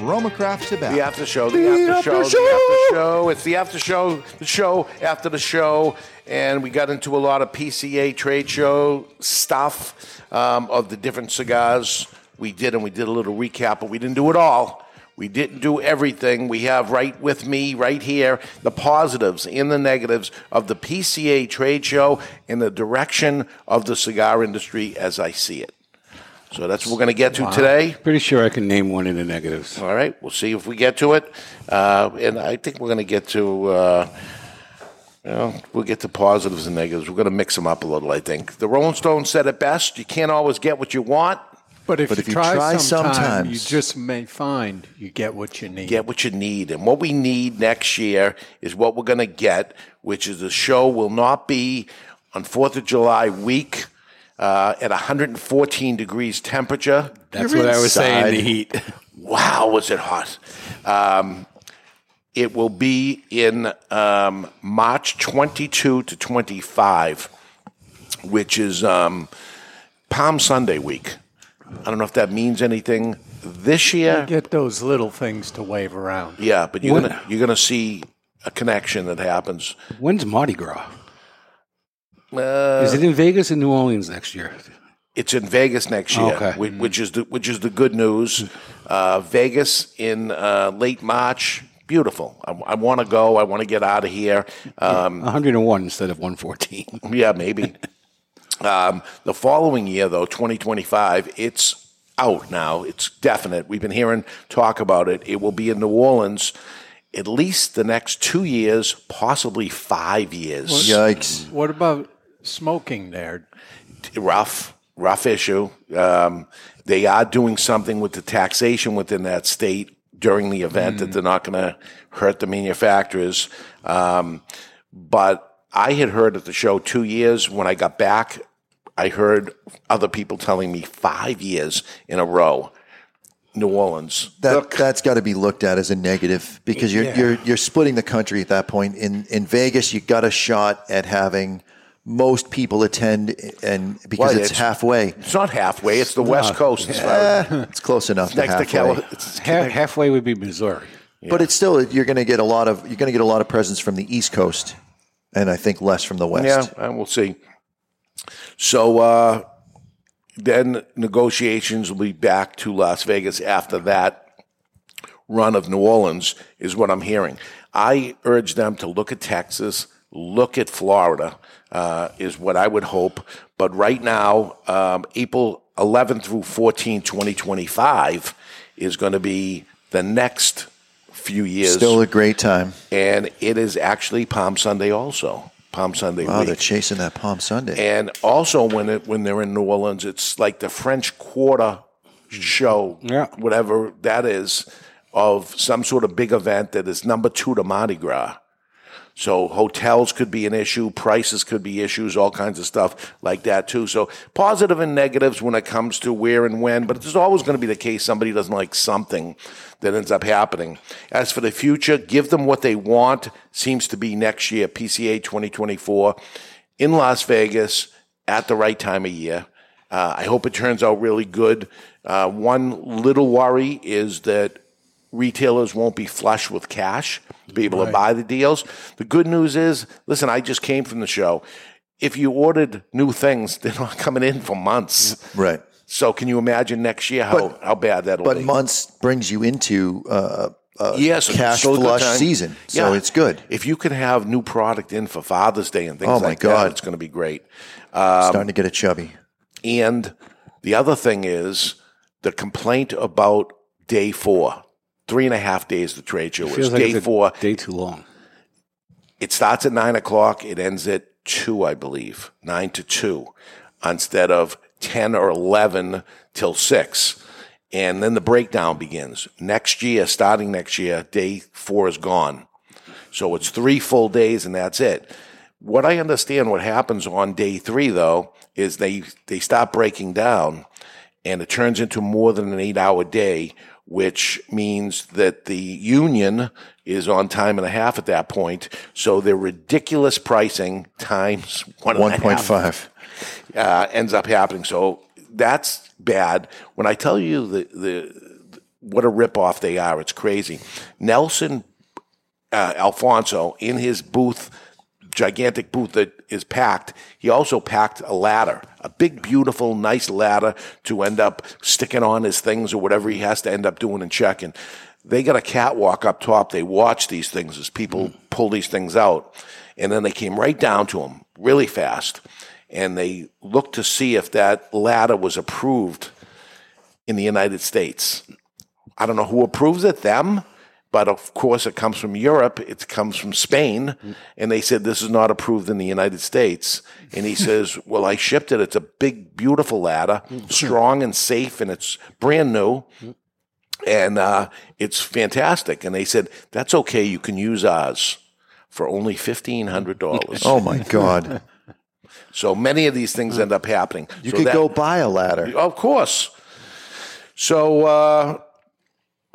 Roma Craft Tobacco. The after show, the, after, show, the after show. It's the after show, the show after the show. And we got into a lot of PCA trade show stuff um, of the different cigars we did, and we did a little recap, but we didn't do it all. We didn't do everything. We have right with me, right here, the positives and the negatives of the PCA trade show and the direction of the cigar industry as I see it. So that's what we're going to get to today. Pretty sure I can name one of the negatives. All right, we'll see if we get to it. Uh, and I think we're going to get to, uh, you know, we'll get to positives and negatives. We're going to mix them up a little, I think. The Rolling Stones said it best you can't always get what you want, But if, But you, if you try, try sometime, sometimes- you just may find you get what you need. get what you need. And what we need next year is what we're going to get, which is the show will not be on 4th of July week uh, at 114 degrees temperature. That's You're what I was saying. The heat. Wow, was it hot? Um, it will be in um, March 22 to 25, which is um, Palm Sunday week. I don't know if that means anything this year. Get those little things to wave around. Yeah, but you're When- gonna you're gonna see a connection that happens. When's Mardi Gras? Uh, Is it in Vegas or New Orleans next year? It's in Vegas next year, Okay. whi- which is the which is the good news. Uh, Vegas in uh, late March, beautiful. I, I want to go. I want to get out of here. Um, 101 instead of 114. yeah, maybe. um, the following year, though, 2025, it's out now. It's definite. We've been hearing talk about it. It will be in New Orleans. At least the next two years, possibly five years. Yikes. what about smoking there? rough, rough issue. Um, they are doing something with the taxation within that state during the event that they're not going to hurt the manufacturers. Um, but I had heard at the show two years. When I got back, I heard other people telling me five years in a row. New Orleans. That that's got to be looked at as a negative because you're you're you're splitting the country at that point. In in Vegas, you got a shot at having most people attend, and because Well, it's, it's- halfway, It's not halfway. It's the West Coast. It's eh, it's close enough to next to halfway. California. It's Ha- halfway would be Missouri. But it's still you're going to get a lot of you're going to get a lot of presence from the East Coast, and I think less from the West. Yeah, and we'll see. So uh, then negotiations will be back to Las Vegas after that run of New Orleans, is what I'm hearing. I urge them to look at Texas, look at Florida, uh, is what I would hope. But right now, um, April 11 through 14, 2025, is going to be the next few years. Still a great time. and it is actually Palm Sunday also. Palm Sunday Wow, week. they're chasing that Palm Sunday. And also when it when they're in New Orleans, it's like the French Quarter show, Yeah. whatever that is, of some sort of big event that is number two to Mardi Gras. So hotels could be an issue, prices could be issues, all kinds of stuff like that too. So positive and negatives when it comes to where and when, but it's always going to be the case somebody doesn't like something that ends up happening. As for the future, give them what they want. Seems to be next year, PCA 2024 in Las Vegas at the right time of year. Uh, I hope it turns out really good. Uh, one little worry is that retailers won't be flush with cash to be able to buy the deals. The good news is, listen, I just came from the show. If you ordered new things, they're not coming in for months. right. So can you imagine next year how, how bad that'll But be? But months brings you into uh, a Yes, cash flush season, so Yeah. it's good. If you can have new product in for Father's Day and things Oh, my like God. that, it's going to be great. Starting to get a chubby. And the other thing is the complaint about day four, three and a half days the trade show is. Like Day four, day too long. it starts at nine o'clock. It ends at two, I believe, nine to two, instead of ten or eleven till six. And then the breakdown begins. Next year, starting next year, day four is gone. So it's three full days and that's it. What I understand what happens on day three though is they, they start breaking down and it turns into more than an eight hour day, which means that the union is on time and a half at that point. So their ridiculous pricing times one and a One point half five. uh, ends up happening. So that's bad. When I tell you the, the what a ripoff they are, it's crazy. Nelson uh, Alfonso in his booth, gigantic booth that is packed. He also packed a ladder, a big, beautiful, nice ladder to end up sticking on his things or whatever he has to end up doing and checking. They got a catwalk up top. They watch these things as people pull these things out. And then they came right down to him really fast. And they looked to see if that ladder was approved in the United States. I don't know who approves it, them, but of course it comes from Europe. It comes from Spain. And they said, this is not approved in the United States. And he says, well, I shipped it. It's a big, beautiful ladder, strong and safe, and it's brand new. And uh, it's fantastic. And they said, that's okay. You can use ours for only $1,500. Oh my God! So many of these things end up happening. You So could that- go buy a ladder. Of course. So uh,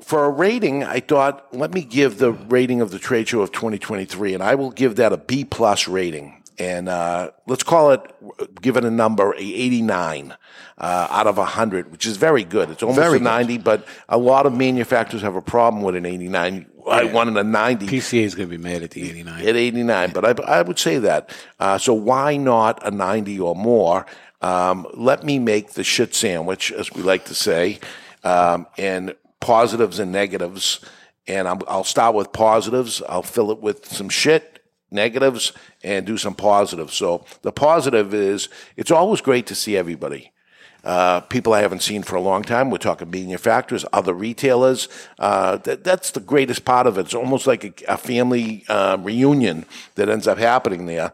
for a rating, I thought let me give the rating of the trade show of 2023, and I will give that a B plus rating. And uh, let's call it, give it a number, a 89 uh, out of 100, which is very good. It's almost Very a good. 90, but a lot of manufacturers have a problem with an 89. I wanted a 90 PCA is going to be mad at the 89. at 89, but I, I would say that. Uh, so why not a 90 or more? Um, let me make the shit sandwich, as we like to say, um, and positives and negatives. And I'm, I'll start with positives. I'll fill it with some shit, negatives, and do some positives. So the positive is it's always great to see everybody uh, people I haven't seen for a long time. We're talking manufacturers, other retailers. Uh, that, that's the greatest part of it. It's almost like a, a family uh, reunion that ends up happening there.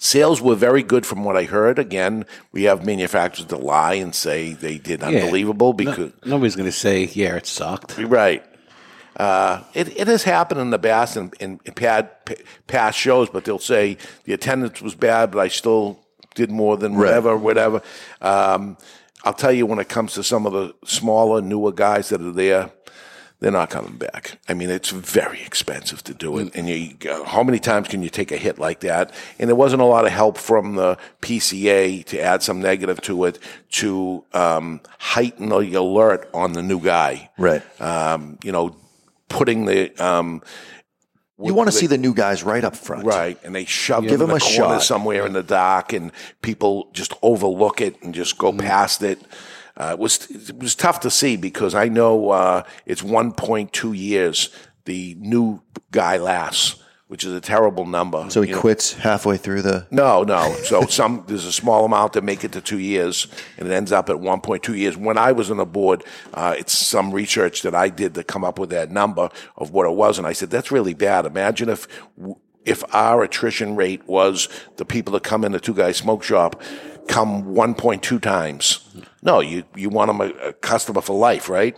Sales were very good from what I heard. Again, we have manufacturers that lie and say they did Yeah. unbelievable No- because nobody's going to say, yeah, it sucked. Right. Uh, it, it has happened in the past in, in, in pad, p- past shows, but they'll say the attendance was bad, but I still did more than whatever, whatever. Um, I'll tell you when it comes to some of the smaller, newer guys that are there, they're not coming back. I mean, it's very expensive to do it. And you, how many times can you take a hit like that? And there wasn't a lot of help from the PCA to add some negative to it to um, heighten the alert on the new guy Right. um, you know, putting the um, You want to see the new guys right up front. right, and they shove Give it in him the a corner shot. somewhere in the dark, and people just overlook it and just go past it. Uh, it was it was tough to see because I know uh, it's 1.2 years the new guy lasts, which is a terrible number. So he you know. quits halfway through the. No, no. So some there's a small amount that make it to two years, and it ends up at 1.2 years. When I was on the board, uh, it's some research that I did to come up with that number of what it was, and I said that's really bad. Imagine if if our attrition rate was the people that come in the two guy smoke shop come 1.2 times. No, you you want them a, a customer for life, right?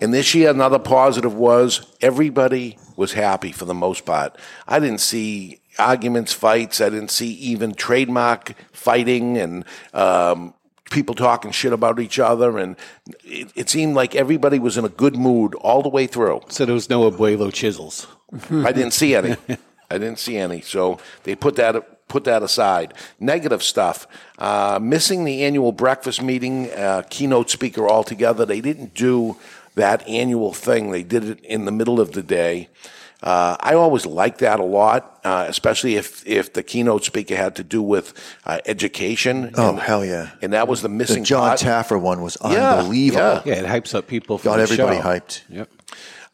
And this year, another positive was everybody was happy for the most part. I didn't see arguments, fights. I didn't see even trademark fighting and um, people talking shit about each other. And it, it seemed like everybody was in a good mood all the way through. So there was no abuelo chisels. I didn't see any. I didn't see any. So they put that put that aside. Negative stuff. Uh, missing the annual breakfast meeting, uh, keynote speaker altogether. They didn't do that annual thing. They did it in the middle of the day. Uh, I always liked that a lot, uh, especially if, if the keynote speaker had to do with uh, education. Oh, and, hell yeah. And that was the The missing Jon part. Taffer one was Yeah, unbelievable. yeah. Yeah, it hypes up people for Got the everybody show. hyped. Yep.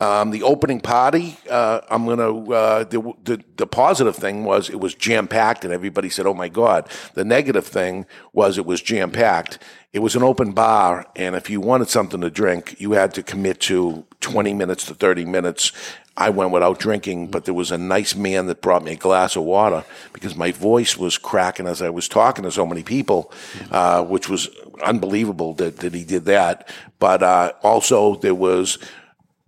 Um, the opening party, uh, I'm gonna. Uh, the, the the positive thing was it was jam packed, and everybody said, "Oh my god." The negative thing was it was jam packed. It was an open bar, and if you wanted something to drink, you had to commit to 20 minutes to 30 minutes. I went without drinking, but there was a nice man that brought me a glass of water because my voice was cracking as I was talking to so many people, uh, which was unbelievable that, that he did that. But uh, also there was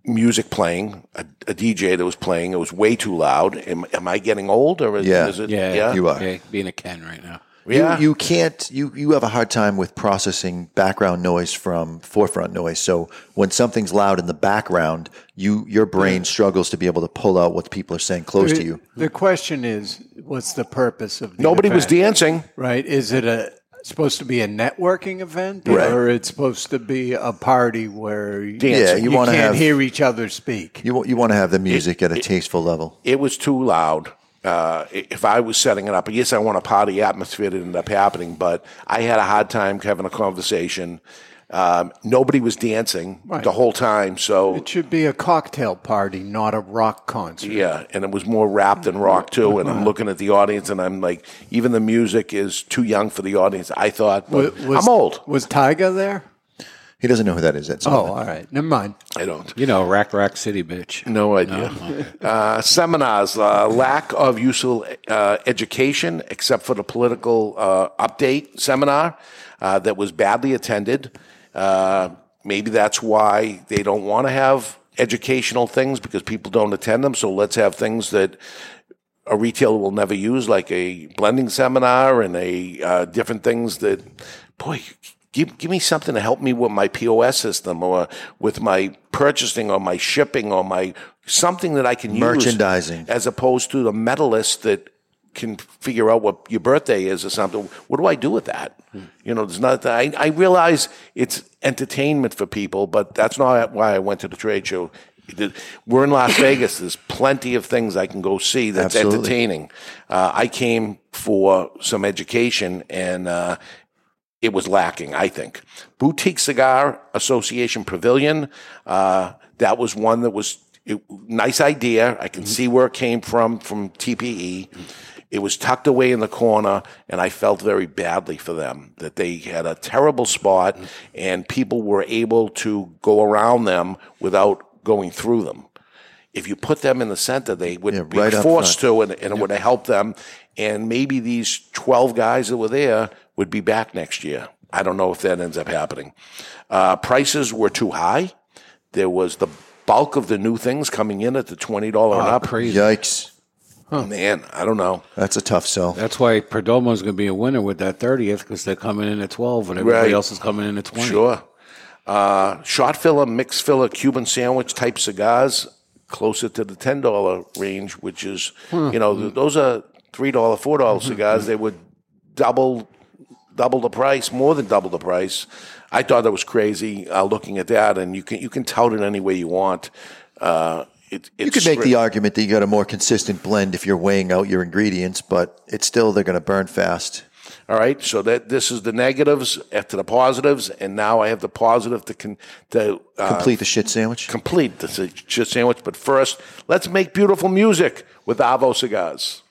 music playing, a, a DJ that was playing. It was way too loud. Am, am I getting old or is, Yeah. is it? Yeah, yeah. You are. Yeah, being a Ken right now. Yeah. You, you can't you, you have a hard time with processing background noise from forefront noise. So when something's loud in the background, you your brain struggles to be able to pull out what people are saying close to you. The question is, what's the purpose of the Nobody was dancing. Right? Is it a supposed to be a networking event, Right. or it's supposed to be a party where you, Yeah, you you wanna can't have- hear each other speak? You you want to have the music at a tasteful level. It was too loud. Uh, if I was setting it up, yes, I want a party atmosphere that ended up happening, but I had a hard time having a conversation. Um, nobody was dancing Right. the whole time, so It should be a cocktail party, not a rock concert. Yeah, and it was more rap than rock too. And. I'm looking at the audience, and I'm like, even the music is too young for the audience. I thought, but was, I'm old. Was Tyga there? He doesn't know who that is. That's Oh, all. all right. Never mind. I don't. You know, Rack Rack City, bitch. No idea. Uh, seminars, uh, lack of useful uh, education, except for the political uh, update seminar uh, that was badly attended. Uh, maybe that's why they don't want to have educational things because people don't attend them. So let's have things that a retailer will never use, like a blending seminar and a uh, different things that, boy, give give me something to help me with my POS system or with my purchasing or my shipping or my something that I can use Merchandising. as opposed to the medalist that can figure out what your birthday is or something. What do I do with that? You know, there's not. I, I realize it's entertainment for people, but that's not why I went to the trade show. We're in Las Vegas. There's plenty of things I can go see that's Absolutely. entertaining. Uh, I came for some education, and uh, it was lacking, I think. Boutique Cigar Association Pavilion, uh, that was one that was it, nice idea. I can see where it came from from TPE. It was tucked away in the corner, and I felt very badly for them that they had a terrible spot, and people were able to go around them without going through them. If you put them in the center, they would Yeah, be right forced to, and, and it would help them. And maybe these 12 guys that were there would be back next year. I don't know if that ends up happening. Uh, prices were too high. There was the bulk of the new things coming in at the $20 and up. Crazy. Yikes. Man, I don't know. That's a tough sell. That's why Perdomo's going to be a winner with that 30th because they're coming in at 12 and everybody Right. else is coming in at 20. Sure. Uh, shot filler, mixed filler, Cuban sandwich type cigars, closer to the ten dollar range, which is you know th- those are three dollar, four dollar cigars. They would double double the price, more than double the price. I thought that was crazy. Uh, looking at that, and you can you can tout it any way you want. Uh, it, You could make stri- the argument that you got a more consistent blend if you're weighing out your ingredients, but it's still they're going to burn fast. All right, so that this is the negatives after the positives, and now I have the positive to con- to uh, Complete the shit sandwich. complete the shit sandwich. But first, let's make beautiful music with Avo Cigars.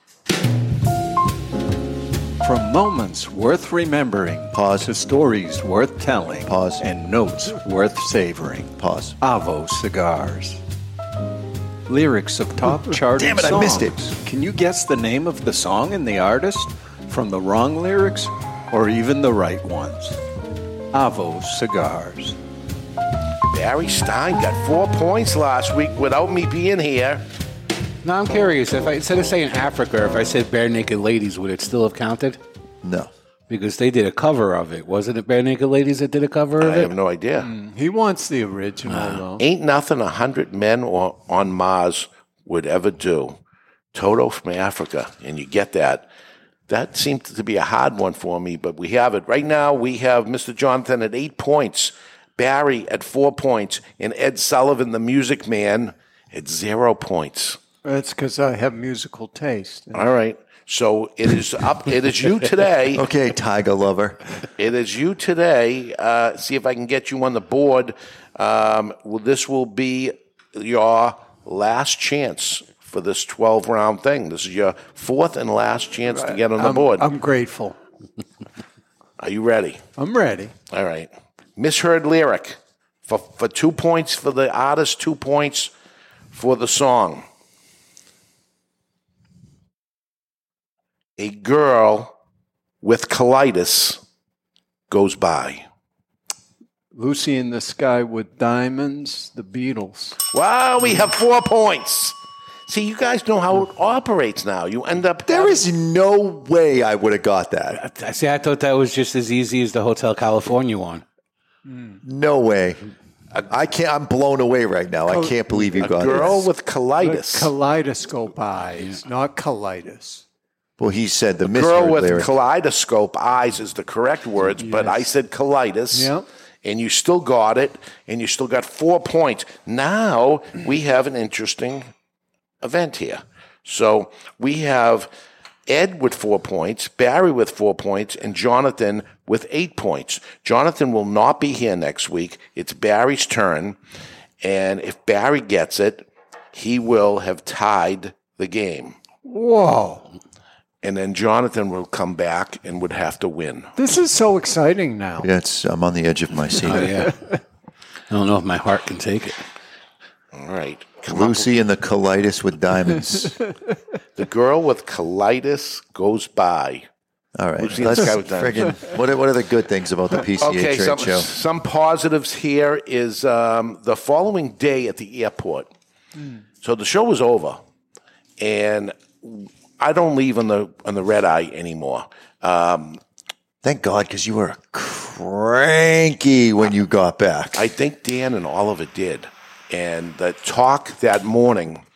From moments worth remembering Pause. to stories worth telling Pause. and notes worth savoring. Pause. Avo Cigars. Lyrics of top oh, charting Damn it, I missed it. Can you guess the name of the song and the artist from the wrong lyrics or even the right ones? Avo Cigars. Barry Stein got four points last week without me being here. Now I'm curious if I instead of saying Africa, if I said Barenaked Ladies, would it still have counted? No. Because they did a cover of it, wasn't it? Barenaked Ladies that did a cover of I it. I have no idea. Hmm. He wants the original, though. Ain't nothing a hundred men or on Mars would ever do. Toto from Africa, and you get that. That seemed to be a hard one for me, but we have it. Right now, we have Mr. Jonathan at eight points, Barry at four points, and Ed Sullivan, the music man, at zero points. That's because I have musical taste. All right. So it is up. It is you today. Okay, Tiger lover. It is you today. Uh, see if I can get you on the board. Um, well, this will be your last chance for this 12 round thing. This is your fourth and last chance to get on the I'm, board. I'm grateful. Are you ready? I'm ready. All right. Misheard lyric for, for two points for the artist, two points for the song. A girl with colitis goes by. Lucy in the Sky with Diamonds, the Beatles. Wow, we have four points. See, you guys know how it operates now. You end up. There is no way I would have got that. I see. I thought that was just as easy as the Hotel California one. Hmm. No way. I can't. I'm blown away right now. I can't believe you got that. a girl it. with colitis. Kaleidoscope eyes, not colitis. Well, he said the girl with lyric. kaleidoscope eyes is the correct words, but I said colitis. Yep. And you still got it, and you still got four points. Now we have an interesting event here. So we have Ed with four points, Barry with four points, and Jonathan with eight points. Jonathan will not be here next week. It's Barry's turn. And if Barry gets it, he will have tied the game. Whoa. And then Jonathan will come back and would have to win. This is so exciting now. yeah, it's, I'm on the edge of my seat. Oh yeah. I don't know if my heart can take it. All right. Come up Lucy and the colitis with diamonds. The girl with colitis goes by. All right, Lucy let's the with Diamonds. friggin' what are, what are the good things about the PCA Okay, trade some, show? some positives here is um, the following day at the airport. So the show was over, and I don't leave on the on the red eye anymore. Um, Thank God, because you were cranky when you got back. I think Dan and Oliver did. And the talk that morning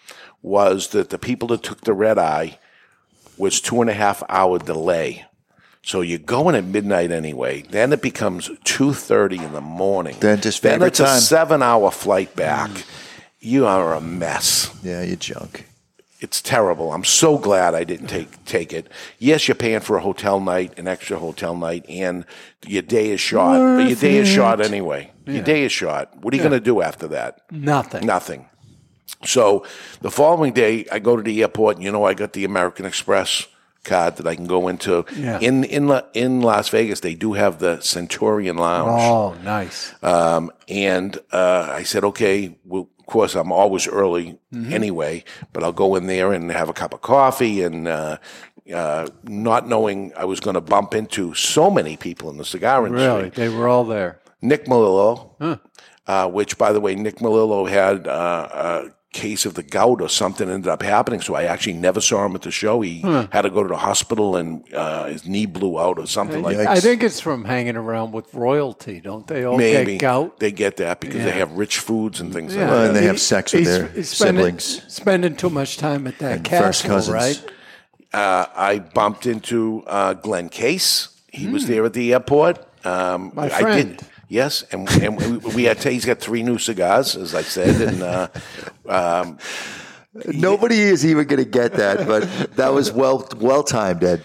was that the people that took the red eye was two and a half hour delay. So you're going at midnight anyway. Then it becomes two thirty in the morning. Then favorite it's a seven hour flight back. You are a mess. yeah, you junk. It's terrible. I'm so glad I didn't take take it. Yes, you're paying for a hotel night, an extra hotel night, and your day is short. but your day is shot anyway. Your day is shot. What are you going to do after that? Nothing. Nothing. So the following day, I go to the airport, and you know, I got the American Express card that I can go into. Yeah. In in La- in Las Vegas, they do have the Centurion Lounge. Oh, nice. Um, and uh, I said, okay, well, of course, I'm always early Mm-hmm. anyway, but I'll go in there and have a cup of coffee. And uh, uh, not knowing I was going to bump into so many people in the cigar industry. Really, they were all there. Nick Melillo, uh, which, by the way, Nick Melillo had uh, a case of the gout or something ended up happening. So I actually never saw him at the show. He had to go to the hospital and uh, his knee blew out or something like that. I think it's from hanging around with royalty, don't they all Maybe get gout? they get that because they have rich foods and things like Well, that. and they He- have sex with their spending, siblings. Spending too much time at that And first castle, cousins. right? Uh, I bumped into uh, Glenn Case. He was there at the airport. Um, My I friend. did. Yes, and, and we, we had. he's got three new cigars, as I said, and uh, um, Nobody is even going to get that, but that was well well timed, Ed.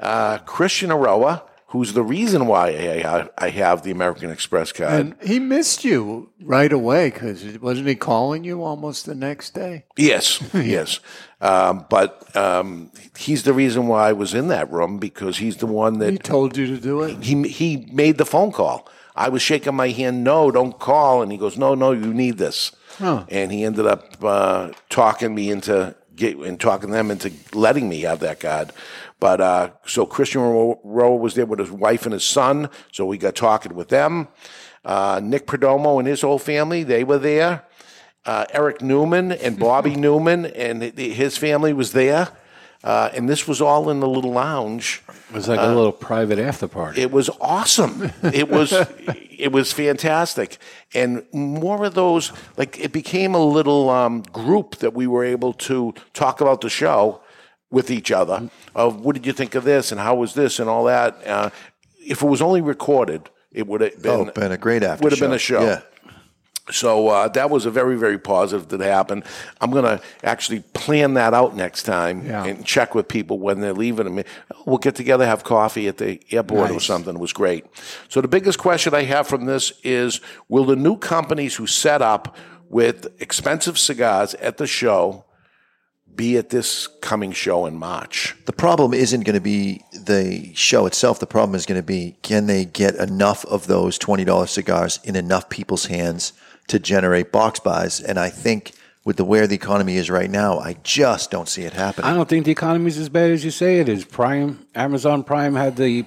uh, Christian Eiroa, who's the reason why I, I have the American Express card. And he missed you right away because wasn't he calling you almost the next day? Yes, yes. Um, but um, he's the reason why I was in that room because he's the one that He told you to do it. he he made the phone call. I was shaking my hand, no, don't call, and he goes, no, no, you need this. And he ended up uh, talking me into get and talking them into letting me have that card. But uh, so Christian Eiroa was there with his wife and his son, so we got talking with them. Uh, Nick Perdomo and his whole family, they were there. Uh, Eric Newman and Bobby Newman and his family was there. Uh, and this was all in the little lounge. It was like a little private after party. It was awesome. It was it was fantastic, and more of those. Like it became a little um, group that we were able to talk about the show with each other. Of what did you think of this, and how was this, and all that. Uh, if it was only recorded, it would have been Oh, been a great after would have been a show. Yeah. So uh, that was a very, very positive that happened. I'm going to actually plan that out next time Yeah. and check with people when they're leaving. I mean, we'll get together, have coffee at the airport or something. It was great. So the biggest question I have from this is: Will the new companies who set up with expensive cigars at the show be at this coming show in March? The problem isn't going to be the show itself. The problem is going to be can they get enough of those $20 cigars in enough people's hands to generate box buys? And I think with the where the economy is right now, I just don't see it happening. I don't think the economy is as bad as you say it is. Prime, Amazon Prime had the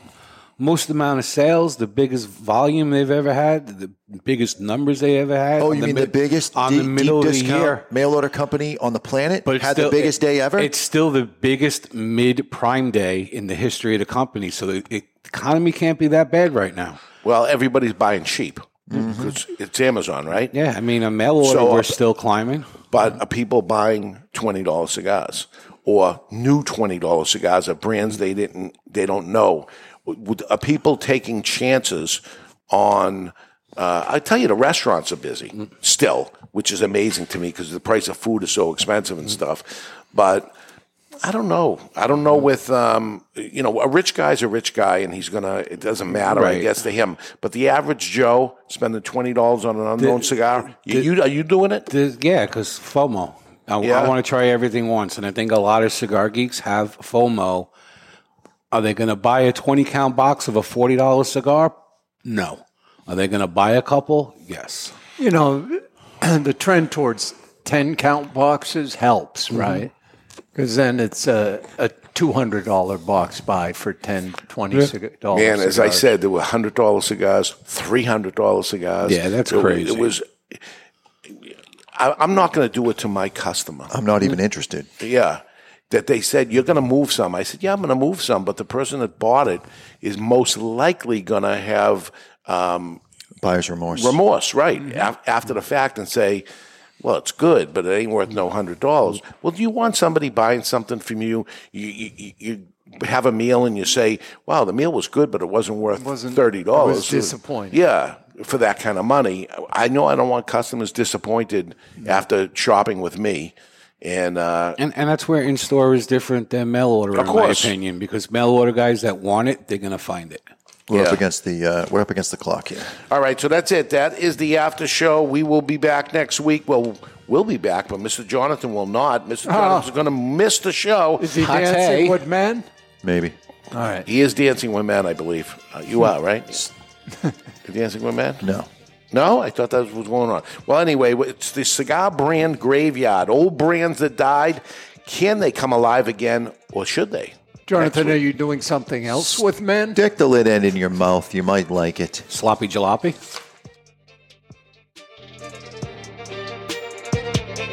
most amount of sales, the biggest volume they've ever had, the biggest numbers they ever had. Oh, on you mean mi- the biggest on deep, the middle deep of the year? mail order company on the planet? But had still, the biggest it- day ever? It's still the biggest mid prime day in the history of the company. So the the economy can't be that bad right now. Well, everybody's buying cheap. Mm-hmm. 'Cause It's Amazon, right? Yeah, I mean, a mail order, So, we're still climbing. But are people buying twenty dollars cigars or new twenty dollars cigars of brands they didn't they don't know? Are people taking chances on? Uh, I tell you, the restaurants are busy mm. still, which is amazing to me because the price of food is so expensive and mm. stuff. But I don't know. I don't know with um, you know a rich guy's a rich guy and he's gonna. It doesn't matter, I Right. guess, to him. But the average Joe spending twenty dollars on an unknown cigar, you, you are you doing it? The- yeah, because FOMO. I, Yeah. want to try everything once, and I think a lot of cigar geeks have FOMO. Are they going to buy a twenty count box of a forty dollars cigar? No. Are they going to buy a couple? Yes. You know, the trend towards 10 count boxes helps, Mm-hmm. right? Because then it's a, a $200 box buy for 10, 20 cig- dollars. Man, as I said, there were hundred dollar cigars, three hundred dollar cigars. Yeah, that's It- crazy. It was. I, I'm not going to do it to my customer. I'm not even interested. Yeah, that they said you're going to move some. I said, yeah, I'm going to move some, but the person that bought it is most likely going to have um, Buyer's remorse. remorse, right, af- after the fact, and say, "Well, it's good, but it ain't worth no hundred dollars." Well, do you want somebody buying something from you? You, you, you- you have a meal and you say, "Wow, the meal was good, but it wasn't worth Wasn't- thirty dollars." it was disappointing. Yeah, for that kind of money, I know I don't want customers disappointed after shopping with me, and uh, And and that's where in store is different than mail order, Of in my course. opinion, because mail order guys that want it, they're going to find it. We're Yeah. up against the uh, we're up against the clock here. All right, so that's it. That is the after show. We will be back next week. Well, we'll be back, but Mr. Jonathan will not. Mr. Jonathan's going to miss the show. Is he Hot dancing tay. with men? Maybe. All right. He is dancing with men, I believe. Uh, you are right. You're dancing with men? No. No, I thought that was what's going on. Well, anyway, it's the cigar brand graveyard. Old brands that died. Can they come alive again, or should they? Jonathan, are you doing something else with men? Stick the lid end in your mouth. You might like it. Sloppy jalopy.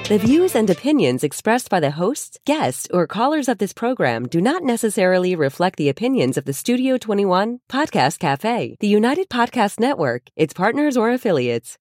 The views and opinions expressed by the hosts, guests, or callers of this program do not necessarily reflect the opinions of the Studio 21 Podcast Cafe, the United Podcast Network, its partners, or affiliates.